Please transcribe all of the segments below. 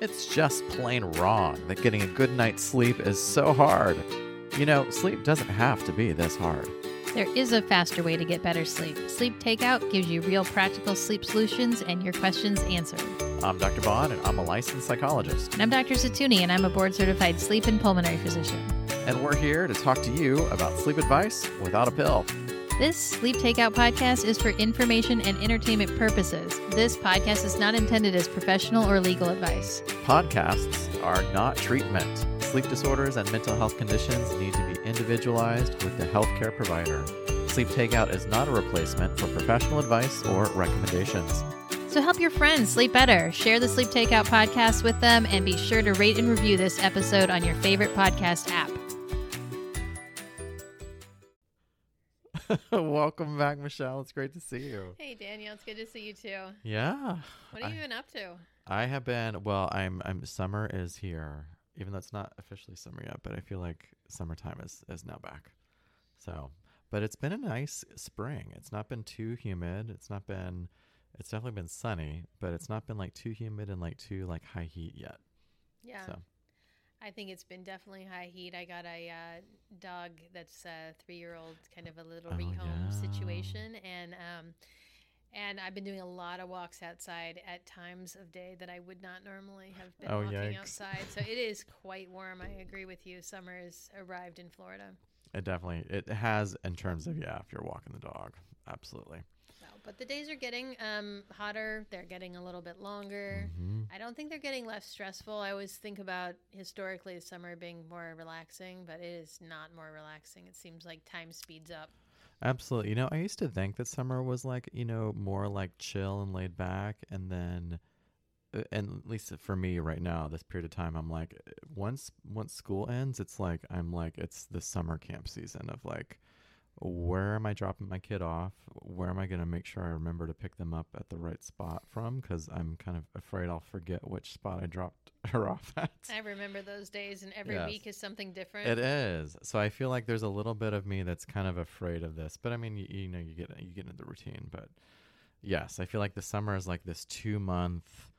It's just plain wrong that getting a good night's sleep is so hard. You know, sleep doesn't have to be this hard. There is a faster way to get better sleep. Sleep Takeout gives you real practical sleep solutions and your questions answered. I'm Dr. Bond, and I'm a licensed psychologist. And I'm Dr. Satuni, and I'm a board certified sleep and pulmonary physician. And we're here to talk to you about sleep advice without a pill. This Sleep Takeout podcast is for information and entertainment purposes. This podcast is not intended as professional or legal advice. Podcasts are not treatment. Sleep disorders and mental health conditions need to be individualized with the healthcare provider. Sleep Takeout is not a replacement for professional advice or recommendations. So help your friends sleep better. Share the Sleep Takeout podcast with them and be sure to rate and review this episode on your favorite podcast app. Welcome back, Michelle. It's great to see you. Hey, Danielle. It's good to see you too. Yeah. What have I- you been up to? I have been well, I'm I'm summer is here. Even though it's not officially summer yet, but I feel like summertime is is now back. So, but it's been a nice spring. It's not been too humid. It's not been it's definitely been sunny, but it's not been like too humid and like too like high heat yet. Yeah. So, I think it's been definitely high heat. I got a uh, dog that's a three-year-old, kind of a little Oh, rehome yeah. situation, and um, and I've been doing a lot of walks outside at times of day that I would not normally have been Oh, walking yikes. outside. So it is quite warm. I agree with you. Summer has arrived in Florida. it definitely it has in terms of yeah, if you're walking the dog. Absolutely. So, but the days are getting um, hotter. They're getting a little bit longer. Mhm. I don't think they're getting less stressful. I always think about historically the summer being more relaxing, but it is not more relaxing. It seems like time speeds up. Absolutely. You know, I used to think that summer was like, you know, more like chill and laid back. And then, uh, and at least for me right now, this period of time, I'm like, uh, once once school ends, it's like I'm like it's the summer camp season of like, where am I dropping my kid off? Where am I going to make sure I remember to pick them up at the right spot from? Because I'm kind of afraid I'll forget which spot I dropped her off at. I remember those days, and every Yes. week is something different. It is. So I feel like there's a little bit of me that's kind of afraid of this. But I mean, you, you know, you get you get into the routine. But yes, I feel like the summer is like this two month,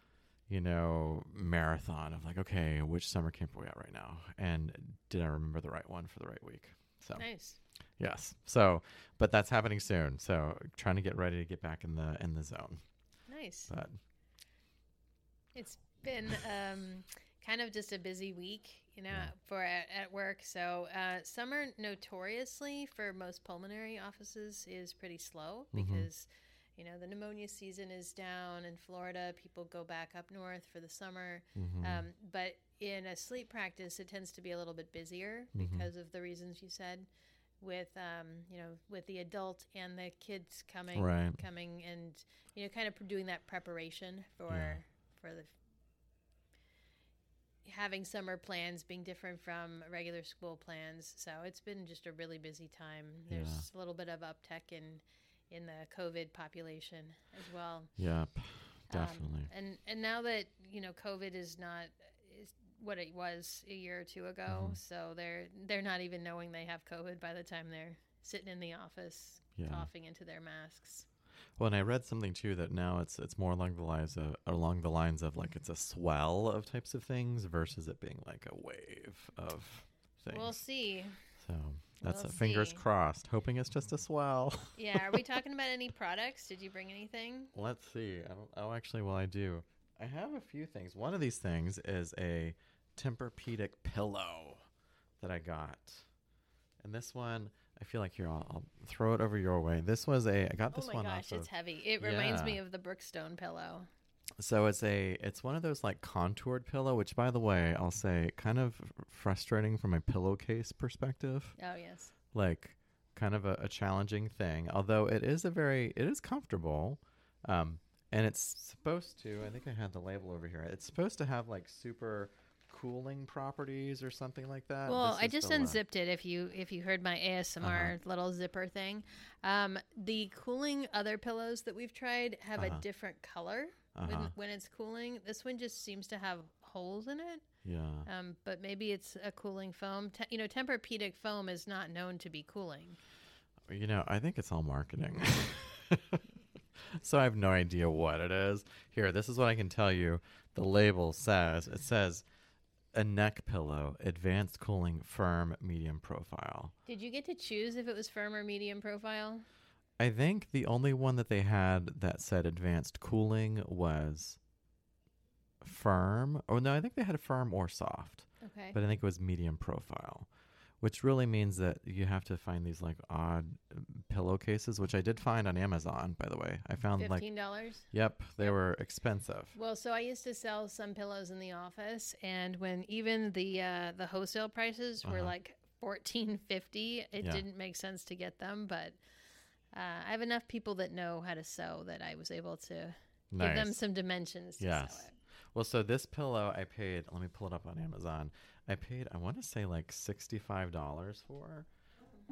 you know, marathon of like, okay, which summer camp are we at right now? And did I remember the right one for the right week? So Nice. yes. So, but that's happening soon. So trying to get ready to get back in the in the zone. Nice. But It's been um, kind of just a busy week, you know, Yeah. for at, at work. So uh, summer, notoriously for most pulmonary offices, is pretty slow Mhm. because you know the pneumonia season is down in Florida. People go back up north for the summer. mhm. Um, but in a sleep practice, it tends to be a little bit busier Mhm. because of the reasons you said, with um, you know, with the adult and the kids coming, Right. coming, and you know, kind of doing that preparation for Yeah. for the having summer plans being different from regular school plans. So it's been just a really busy time. There's Yeah. a little bit of uptick in in the COVID population as well. yep, Um, definitely. and and now that you know COVID is not is what it was a year or two ago, Mhm. so they're they're not even knowing they have COVID by the time they're sitting in the office yeah. coughing into their masks. Well, and I read something too that now it's it's more along the lines of along the lines of like it's a swell of types of things versus it being like a wave of things. We'll see. so that's we'll a fingers crossed, hoping it's just a swell. Yeah, are we talking about any products? Did you bring anything? Let's see. Oh, actually, well, I do. I have a few things. One of these things is a Tempur-Pedic pillow that I got, and this one. I feel like here I'll, I'll throw it over your way. This was a I got this one. Oh my one gosh, it's of heavy. It reminds me of the Brookstone pillow. So it's a it's one of those like contoured pillow, which by the way, I'll say kind of frustrating from a pillowcase perspective. Oh yes. Like kind of a, a challenging thing. Although it is a very it is comfortable. Um and it's supposed to I think I had the label over here. It's supposed to have like super cooling properties or something like that. Well, I just uh, unzipped it. If you if you heard my ASMR Uh-huh. little zipper thing, um, the cooling other pillows that we've tried have Uh-huh. a different color Uh-huh. when when it's cooling. This one just seems to have holes in it. Yeah. Um, but maybe it's a cooling foam. Te- you know, Tempur-Pedic foam is not known to be cooling. You know, I think it's all marketing. so I have no idea what it is. Here, this is what I can tell you. The label says it says a neck pillow, advanced cooling, firm, medium profile. Did you get to choose if it was firm or medium profile? I think the only one that they had that said advanced cooling was firm. Oh no, I think they had a firm or soft, Okay. but I think it was medium profile, which really means that you have to find these like odd uh, pillowcases, which I did find on Amazon. By the way, I found like Fifteen dollars. yep, they were expensive. Well, so I used to sell some pillows in the office, and when even the uh, the wholesale prices were Uh-huh. like fourteen fifty, it Yeah. didn't make sense to get them. But uh, I have enough people that know how to sew that I was able to give them some dimensions to Yes. sew it. Well, so this pillow I paid. Let me pull it up on Amazon. I paid. I want to say like sixty-five dollars for,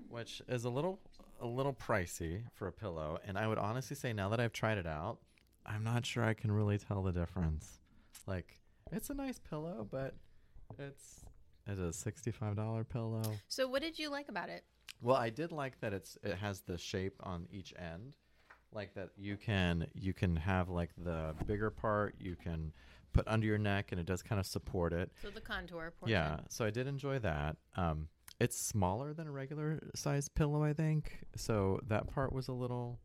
which is a little a little pricey for a pillow. And I would honestly say now that I've tried it out, I'm not sure I can really tell the difference. Like, it's a nice pillow, but it's it's a sixty-five dollar pillow. So, what did you like about it? Well, I did like that it's it has the shape on each end, like that you can you can have like the bigger part you can put under your neck and it does kind of support it. So the contour portion. Yeah, so I did enjoy that. Um, it's smaller than a regular size pillow, I think. So that part was a little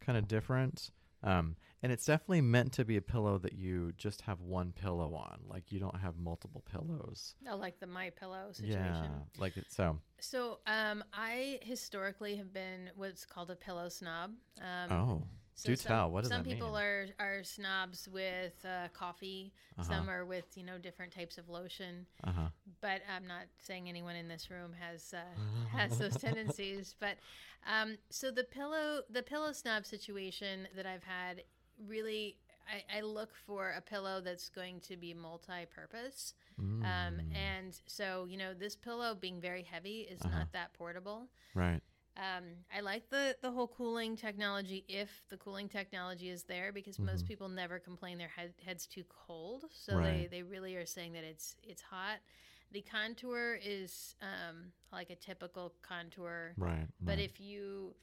kind of different. Um, and it's definitely meant to be a pillow that you just have one pillow on, like you don't have multiple pillows. Oh, like the my pillow situation. Yeah, like it. So, So, um, I historically have been what's called a pillow snob. Um, oh, So Do some, tell. What does some that people mean? are are snobs with uh, coffee. Uh-huh. Some are with you know different types of lotion. uh huh. But I'm not saying anyone in this room has uh, has those tendencies. But um, so the pillow the pillow snob situation that I've had really. I, I look for a pillow that's going to be multi-purpose, mm. um, Mm, and so you know this pillow being very heavy is Uh-huh. not that portable. right. Um, I like the the whole cooling technology if the cooling technology is there because most Mhm. people never complain their head, head's too cold, so they, Right. they really are saying that it's it's hot. The contour is um, like a typical contour, Right. but right. if you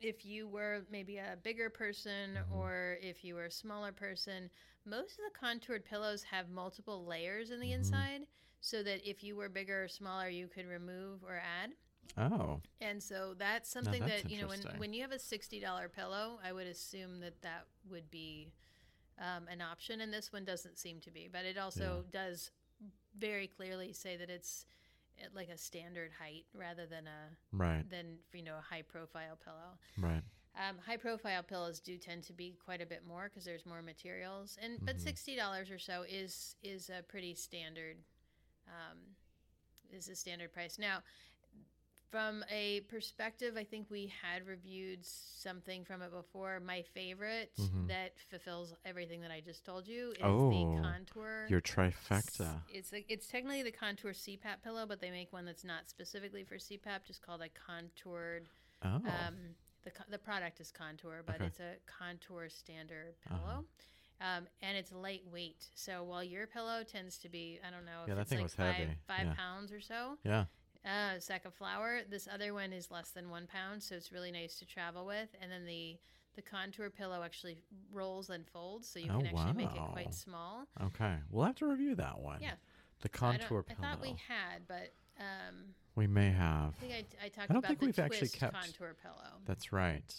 if you were maybe a bigger person Mhm. or if you were a smaller person, most of the contoured pillows have multiple layers in the Mhm. inside, so that if you were bigger or smaller, you could remove or add. Oh, And so that's something that's that you know when when you have a sixty dollar pillow, I would assume that that would be um, an option, and this one doesn't seem to be. But it also does very clearly say that it's at like a standard height rather than a right. than you know a high profile pillow. Right. Um, high profile pillows do tend to be quite a bit more because there's more materials, and but Mhm. sixty dollars or so is is a pretty standard um, is a standard price. Now, from a perspective, I think we had reviewed something from it before. My favorite Mhm. that fulfills everything that I just told you is Oh, the contour. Your trifecta. It's a, it's technically the contour CPAP pillow, but they make one that's not specifically for CPAP, just called a contoured Oh. um, the the product is Contour, but Okay. it's a Contour standard Uh-huh. pillow, um, and it's lightweight. So while your pillow tends to be, I don't know, if Yeah, that it's thing like was five heavy. five Yeah. pounds or so, yeah. Uh, sack of flour. This other one is less than one pound, so it's really nice to travel with. And then the the Contour pillow actually rolls and folds, so you Oh, can actually make it wow. quite small. Okay. We'll have to review that one. Yeah. The contour I pillow. thought we had, but um, We may have. I think I, I talked don't about think the we've actually twist kept- Contour pillow. That's right.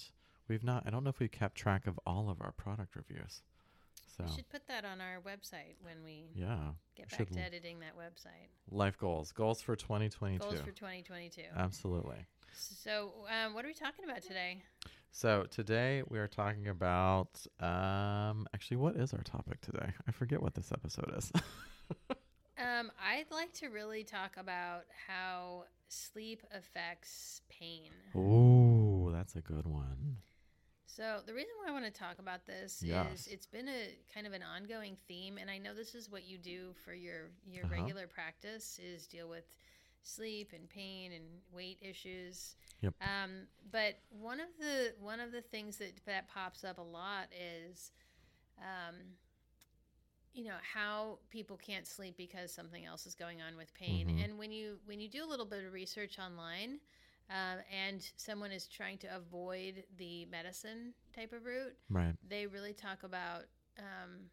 We've not. I don't know if we've kept track of all of our product reviews. So We should put that on our website when we yeah, get back to editing that website. life goals, goals for 2022. Goals for 2022. Absolutely. so, um, what are we talking about today? So today we are talking about. Um, actually, what is our topic today? I forget what this episode is. Um, I'd like to really talk about how sleep affects pain. Ooh, that's a good one. So, the reason why I want to talk about this Yes. is it's been a kind of an ongoing theme, and I know this is what you do for your your Uh-huh. regular practice is deal with sleep and pain and weight issues. Yep. Um, but one of the one of the things that that pops up a lot is, um, you know, how people can't sleep because something else is going on with pain. Mhm. And when you when you do a little bit of research online, um, and someone is trying to avoid the medicine type of route, Right. they really talk about um,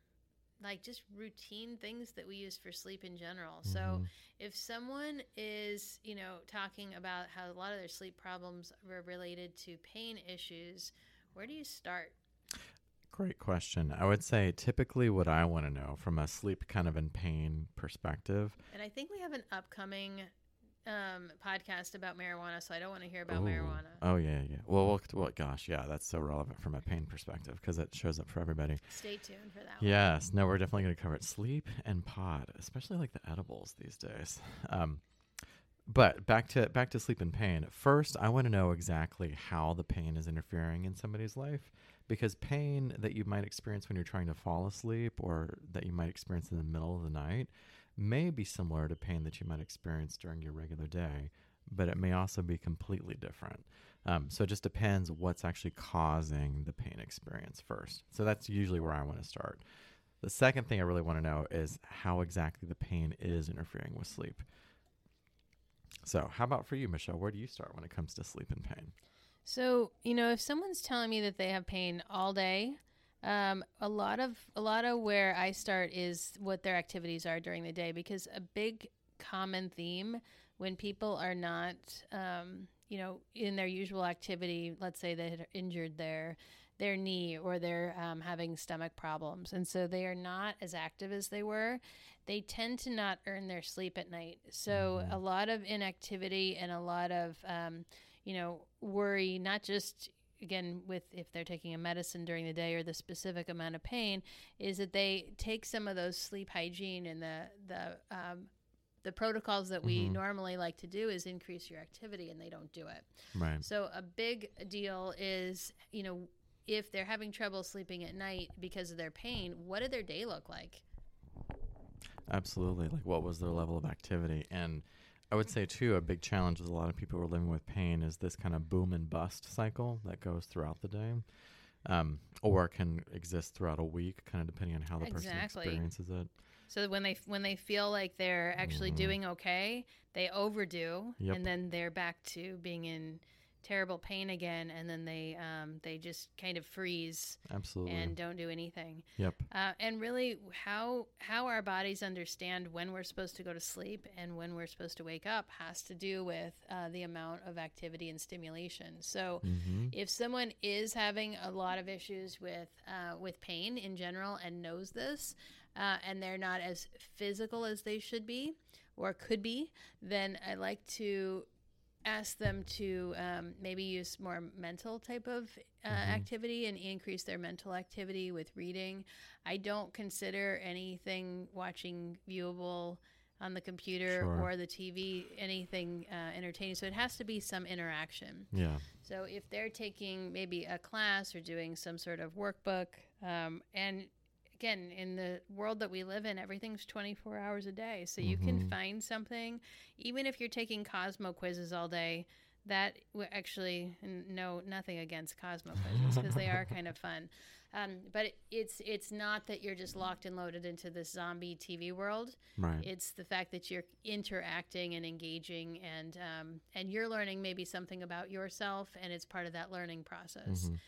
like just routine things that we use for sleep in general. So Mhm. if someone is, you know, talking about how a lot of their sleep problems were related to pain issues, where do you start? Great question. I would say typically what I want to know from a sleep kind of in pain perspective. And I think we have an upcoming um, podcast about marijuana, so I don't want to hear about Ooh. marijuana. Oh yeah, yeah. Well, well, well gosh, yeah, that's so relevant from a pain perspective because it shows up for everybody. Stay tuned for that one. Yes. No, we're definitely going to cover it. Sleep and pod, especially like the edibles these days. Um, but back to back to sleep and pain. First, I want to know exactly how the pain is interfering in somebody's life because pain that you might experience when you're trying to fall asleep or that you might experience in the middle of the night may be similar to pain that you might experience during your regular day, but it may also be completely different. Um, so it just depends what's actually causing the pain experience first. So that's usually where I want to start. The second thing I really want to know is how exactly the pain is interfering with sleep. So, how about for you, Michelle? Where do you start when it comes to sleep and pain? So you know, if someone's telling me that they have pain all day, um, a lot of a lot of where I start is what their activities are during the day because a big common theme when people are not, um, you know, in their usual activity. Let's say they had injured their their knee or they're um, having stomach problems, and so they are not as active as they were. They tend to not earn their sleep at night. So Mhm. a lot of inactivity and a lot of um, you know, worry, not just again with if they're taking a medicine during the day or the specific amount of pain, is that they take some of those sleep hygiene and the the um, the protocols that we Mhm. normally like to do is increase your activity and they don't do it. Right. So a big deal is, you know, if they're having trouble sleeping at night because of their pain, what did their day look like? Absolutely. Like, what was their level of activity? And I would say, too, a big challenge with a lot of people who are living with pain is this kind of boom and bust cycle that goes throughout the day. Um, or can exist throughout a week, kind of depending on how the person experiences it. So when they when they feel like they're actually Mhm. doing okay, they overdo, Yep. and then they're back to being in terrible pain again, and then they um, they just kind of freeze Absolutely. and don't do anything. yep. Uh, and really, how how our bodies understand when we're supposed to go to sleep and when we're supposed to wake up has to do with uh, the amount of activity and stimulation. So hmm if someone is having a lot of issues with uh, with pain in general and knows this, uh, and they're not as physical as they should be or could be, then I like to ask them to um, maybe use more mental type of uh, Mhm. activity and increase their mental activity with reading. I don't consider anything watching viewable on the computer Sure. or the TV anything uh, entertaining. So it has to be some interaction. Yeah. So if they're taking maybe a class or doing some sort of workbook, um, and again, in the world that we live in, everything's 24 hours a day. So you can Mhm. find something, even if you're taking Cosmo quizzes all day. That actually, no, nothing against Cosmo quizzes because they are kind of fun. Um, but it, it's it's not that you're just locked and loaded into this zombie TV world. Right. It's the fact that you're interacting and engaging, and um, and you're learning maybe something about yourself, and it's part of that learning process. Mhm.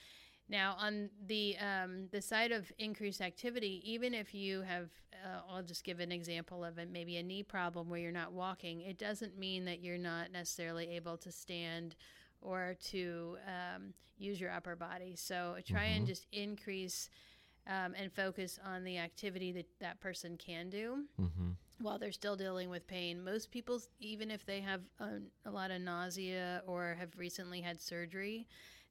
Now, on the um, the side of increased activity, even if you have, uh, I'll just give an example of it, maybe a knee problem where you're not walking. It doesn't mean that you're not necessarily able to stand or to um, use your upper body. So try and Mhm. just increase um, and focus on the activity that that person can do hmm while they're still dealing with pain. Most people, even if they have a, a lot of nausea or have recently had surgery,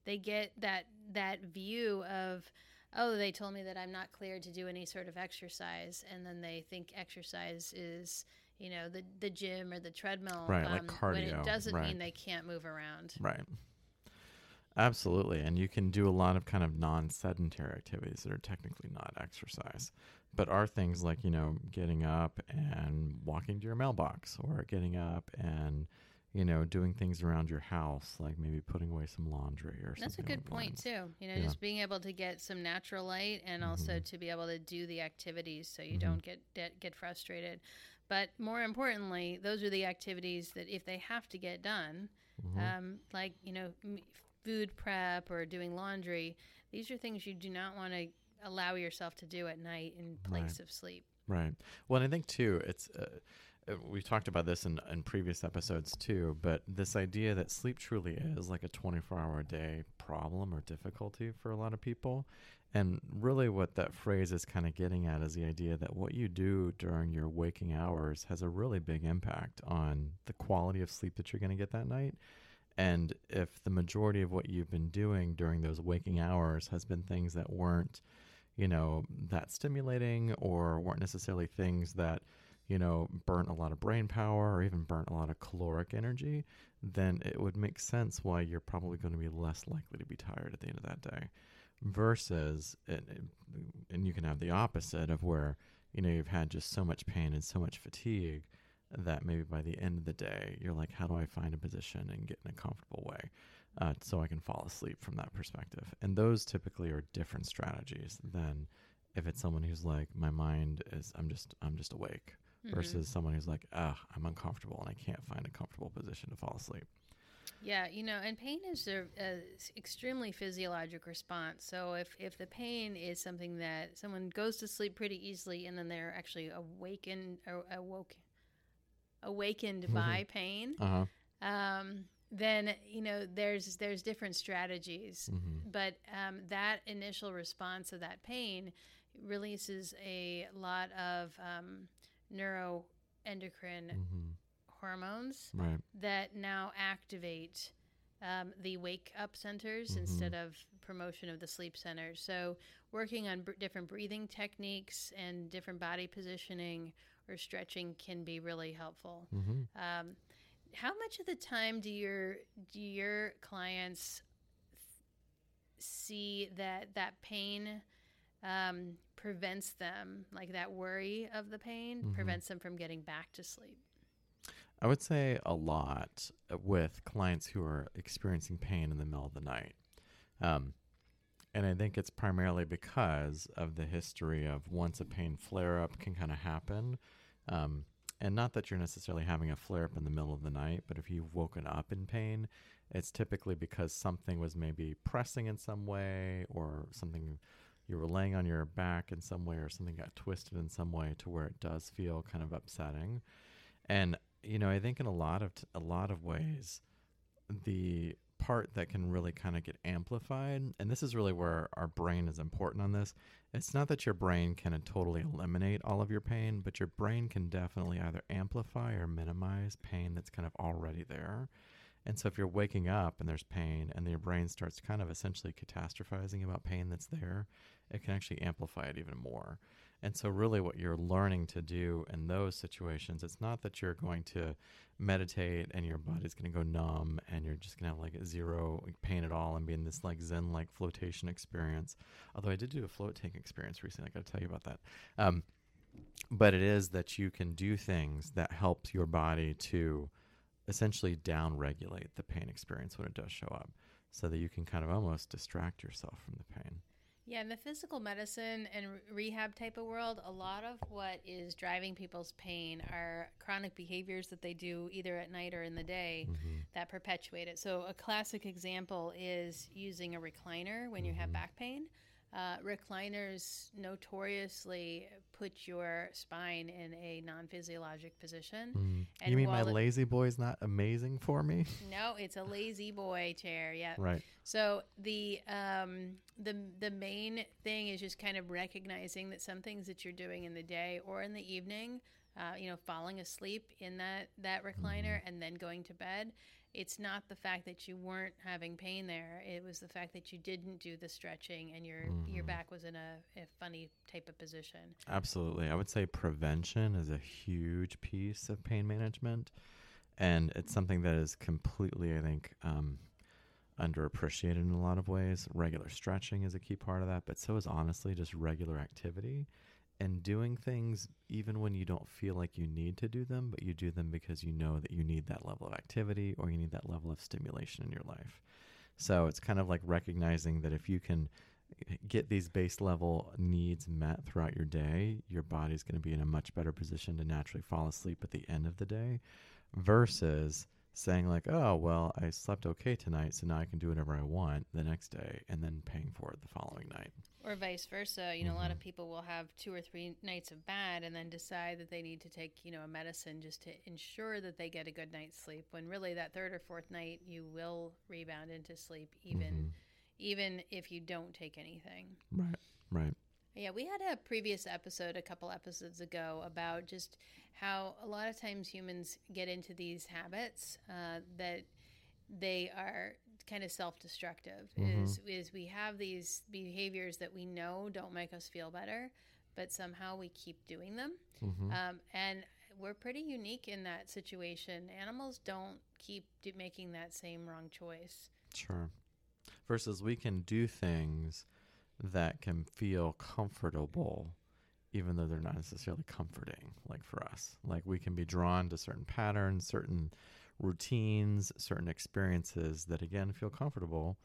they get that that view of, oh, they told me that I'm not cleared to do any sort of exercise, and then they think exercise is. You know the the gym or the treadmill, Right, like cardio when it doesn't right. mean they can't move around. Right. Absolutely. And you can do a lot of kind of non sedentary activities that are technically not exercise, but are things like, you know, getting up and walking to your mailbox or getting up and, you know, doing things around your house, like maybe putting away some laundry or something. That's a good point too. You know, Yeah. just being able to get some natural light and also Mhm. to be able to do the activities so you Mhm. don't get, get get frustrated. But more importantly, those are the activities that if they have to get done, Mhm. um, like you know, m- food prep or doing laundry, these are things you do not want to allow yourself to do at night in place Right. of sleep. Right. Well, and I think too, it's uh, Uh, we've talked about this in, in previous episodes too, but this idea that sleep truly is like a 24 hour a day problem or difficulty for a lot of people. And really, what that phrase is kind of getting at is the idea that what you do during your waking hours has a really big impact on the quality of sleep that you're going to get that night. And if the majority of what you've been doing during those waking hours has been things that weren't you know, that stimulating or weren't necessarily things that, you know, burnt a lot of brain power or even burnt a lot of caloric energy, then it would make sense why you're probably going to be less likely to be tired at the end of that day. Versus, and, and you can have the opposite of where, you know, you've had just so much pain and so much fatigue that maybe by the end of the day, you're like, how do I find a position and get in a comfortable way? uh, so I can fall asleep from that perspective. And those typically are different strategies than if it's someone who's like, my mind is, I'm just, I'm just awake, Mhm. versus someone who's like, ah, I'm uncomfortable and I can't find a comfortable position to fall asleep. Yeah, you know, and pain is an extremely physiologic response. So if if the pain is something that someone goes to sleep pretty easily and then they're actually awakened or awoke awakened by pain, Uh huh. um, then you know there's there's different strategies. hmm But um, that initial response of that pain releases a lot of um, neuroendocrine hmm hormones Right. that now activate um, the wake up centers Mhm. instead of promotion of the sleep centers. So, working on br- different breathing techniques and different body positioning or stretching can be really helpful. hmm Um, how much of the time do your do your clients see that that pain um, prevents them, like that worry of the pain, Mhm. prevents them from getting back to sleep? I would say a lot with clients who are experiencing pain in the middle of the night. Um, and I think it's primarily because of the history of once a pain flare up can kind of happen. Um, and not that you're necessarily having a flare up in the middle of the night, but if you've woken up in pain, it's typically because something was maybe pressing in some way or something you were laying on your back in some way or something got twisted in some way to where it does feel kind of upsetting. And you know, I think in a lot of t- a lot of ways, the part that can really kind of get amplified, and this is really where our brain is important on this. It's not that your brain can totally eliminate all of your pain, but your brain can definitely either amplify or minimize pain that's kind of already there. And so if you're waking up and there's pain and your brain starts kind of essentially catastrophizing about pain that's there, it can actually amplify it even more. And so, really, what you're learning to do in those situations, it's not that you're going to meditate and your body's going to go numb and you're just going to have like zero pain at all and be in this like Zen like flotation experience. Although I did do a float tank experience recently, I got to tell you about that. Um, but it is that you can do things that help your body to essentially down regulate the pain experience when it does show up so that you can kind of almost distract yourself from the pain. Yeah, in the physical medicine and re- rehab type of world, a lot of what is driving people's pain are chronic behaviors that they do either at night or in the day Mm-hmm. that perpetuate it. So, a classic example is using a recliner when you have Mhm. back pain. Uh, recliners notoriously put your spine in a non physiologic position. Mm. And you mean my it- La-Z-Boy's not amazing for me? No, it's a La-Z-Boy chair. Yeah. right. So the um, the the main thing is just kind of recognizing that some things that you're doing in the day or in the evening, uh, you know, falling asleep in that that recliner and then going to bed. It's not the fact that you weren't having pain there. It was the fact that you didn't do the stretching and your your Mhm. back was in a, a funny type of position. Absolutely. I would say prevention is a huge piece of pain management. And it's something that is completely, I think, um, underappreciated in a lot of ways. Regular stretching is a key part of that, but so is honestly just regular activity. And doing things even when you don't feel like you need to do them, but you do them because you know that you need that level of activity or you need that level of stimulation in your life. So it's kind of like recognizing that if you can get these base level needs met throughout your day, your body's going to be in a much better position to naturally fall asleep at the end of the day versus saying like, "Oh, well, I slept okay tonight, so now I can do whatever I want the next day," and then paying for it the following night. Or vice versa. You know, mm-hmm. a lot of mm-hmm. people will have two or three nights of bad and then decide that they need to take, you know, a medicine just to ensure that they get a good night's sleep. When really that third or fourth night you will rebound into sleep even mm-hmm. even if you don't take anything. Right. Right. Yeah, we had a previous episode a couple episodes ago about just how a lot of times humans get into these habits uh, that they are kind of self-destructive. Mm-hmm. Is is we have these behaviors that we know don't make us feel better, but somehow we keep doing them, mm-hmm. um, and we're pretty unique in that situation. Animals don't keep do- making that same wrong choice. Sure. Versus we can do things that can feel comfortable even though they're not necessarily comforting like for us. Like we can be drawn to certain patterns certain routines certain experiences that again feel comfortable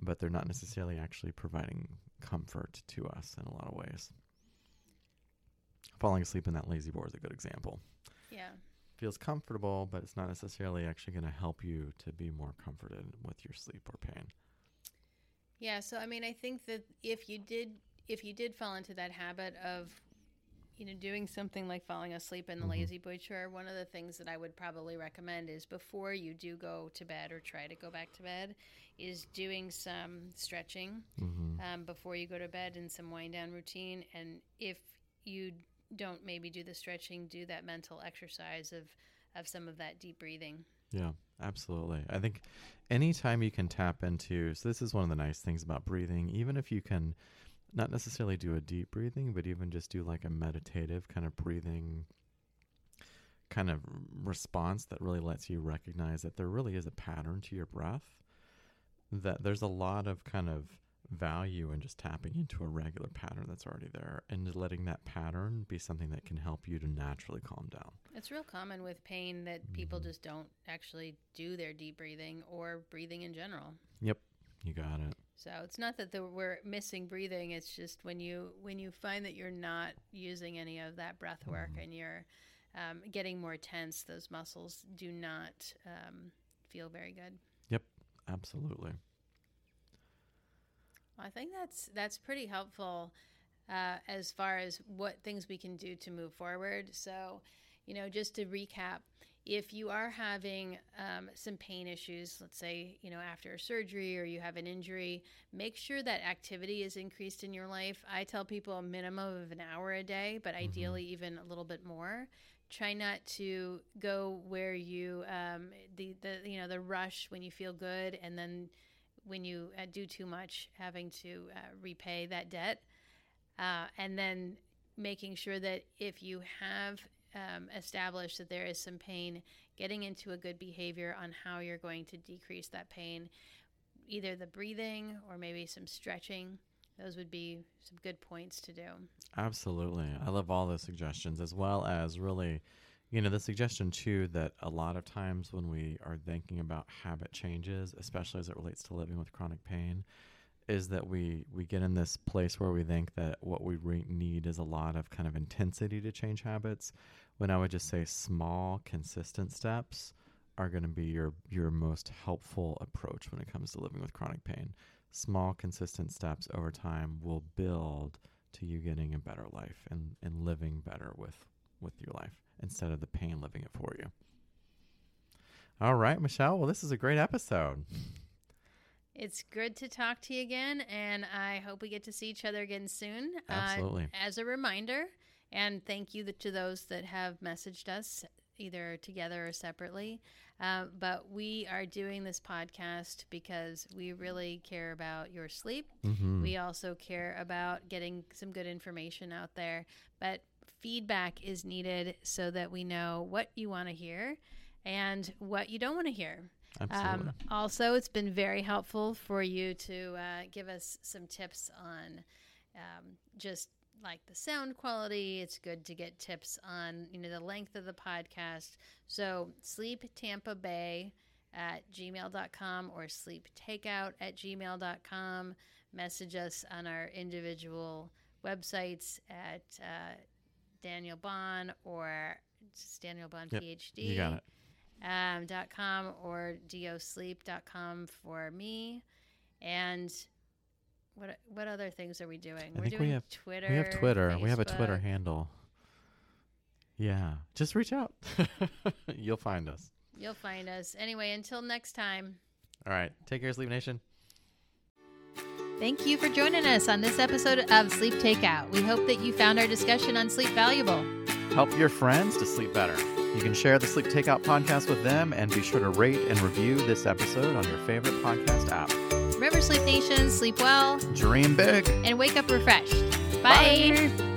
but they're not necessarily actually providing comfort to us in a lot of ways. Falling asleep in that La-Z-Boy is a good example. Yeah. Feels comfortable but it's not necessarily actually going to help you to be more comforted with your sleep or pain. Yeah, so I mean, I think that if you did if you did fall into that habit of you know doing something like falling asleep in the mm-hmm. La-Z-Boy chair, one of the things that I would probably recommend is before you do go to bed or try to go back to bed, is doing some stretching mm-hmm. um, before you go to bed and some wind down routine. And if you don't maybe do the stretching, do that mental exercise of of some of that deep breathing. Yeah, absolutely. I think anytime you can tap into, so this is one of the nice things about breathing, even if you can not necessarily do a deep breathing, but even just do like a meditative kind of breathing kind of response that really lets you recognize that there really is a pattern to your breath, that there's a lot of kind of value in just tapping into a regular pattern that's already there and letting that pattern be something that can help you to naturally calm down. It's real common with pain that mm-hmm. people just don't actually do their deep breathing or breathing in general. Yep, you got it. So it's not that the, we're missing breathing. It's just when you when you find that you're not using any of that breath work mm-hmm. and you're um, getting more tense, those muscles do not um, feel very good. Yep, absolutely. I think that's that's pretty helpful uh, as far as what things we can do to move forward. So, you know, just to recap, if you are having um, some pain issues, let's say, you know, after surgery or you have an injury, make sure that activity is increased in your life. I tell people a minimum of an hour a day, but mm-hmm. ideally even a little bit more. Try not to go where you um, the the you know the rush when you feel good and then when you uh, do too much, having to uh, repay that debt. Uh, and then making sure that if you have um, established that there is some pain, getting into a good behavior on how you're going to decrease that pain, either the breathing or maybe some stretching. Those would be some good points to do. Absolutely. I love all those suggestions, as well as really you know, the suggestion too that a lot of times when we are thinking about habit changes, especially as it relates to living with chronic pain, is that we we get in this place where we think that what we re- need is a lot of kind of intensity to change habits. When I would just say small, consistent steps are going to be your your most helpful approach when it comes to living with chronic pain. Small, consistent steps over time will build to you getting a better life and and living better with with your life instead of the pain living it for you. All right, Michelle. Well, this is a great episode. It's good to talk to you again, and I hope we get to see each other again soon. Uh, Absolutely. Uh, as a reminder, and thank you to those that have messaged us either together or separately. Uh, but we are doing this podcast because we really care about your sleep. Mm-hmm. We also care about getting some good information out there. But feedback is needed so that we know what you want to hear and what you don't want to hear. Absolutely. Um, also, it's been very helpful for you to uh, give us some tips on um, just like the sound quality. It's good to get tips on, you know, the length of the podcast. So sleep Tampa Bay at gmail.com or sleep takeout at gmail.com. Message us on our individual websites at uh, Daniel Bond or just Daniel Bond Yep, PhD You got it. Um, dot com or dosleep.com for me. And what what other things are we doing? I We're think we doing have- Twitter. We have Twitter. We have a Twitter handle. Yeah. Just reach out. You'll find us. You'll find us. Anyway, until next time. All right. Take care, Sleep Nation. Thank you for joining us on this episode of Sleep Takeout. We hope that you found our discussion on sleep valuable. Help your friends to sleep better. You can share the Sleep Takeout podcast with them and be sure to rate and review this episode on your favorite podcast app. Remember, Sleep Nation, sleep well Dream big. and wake up refreshed. Bye. Bye.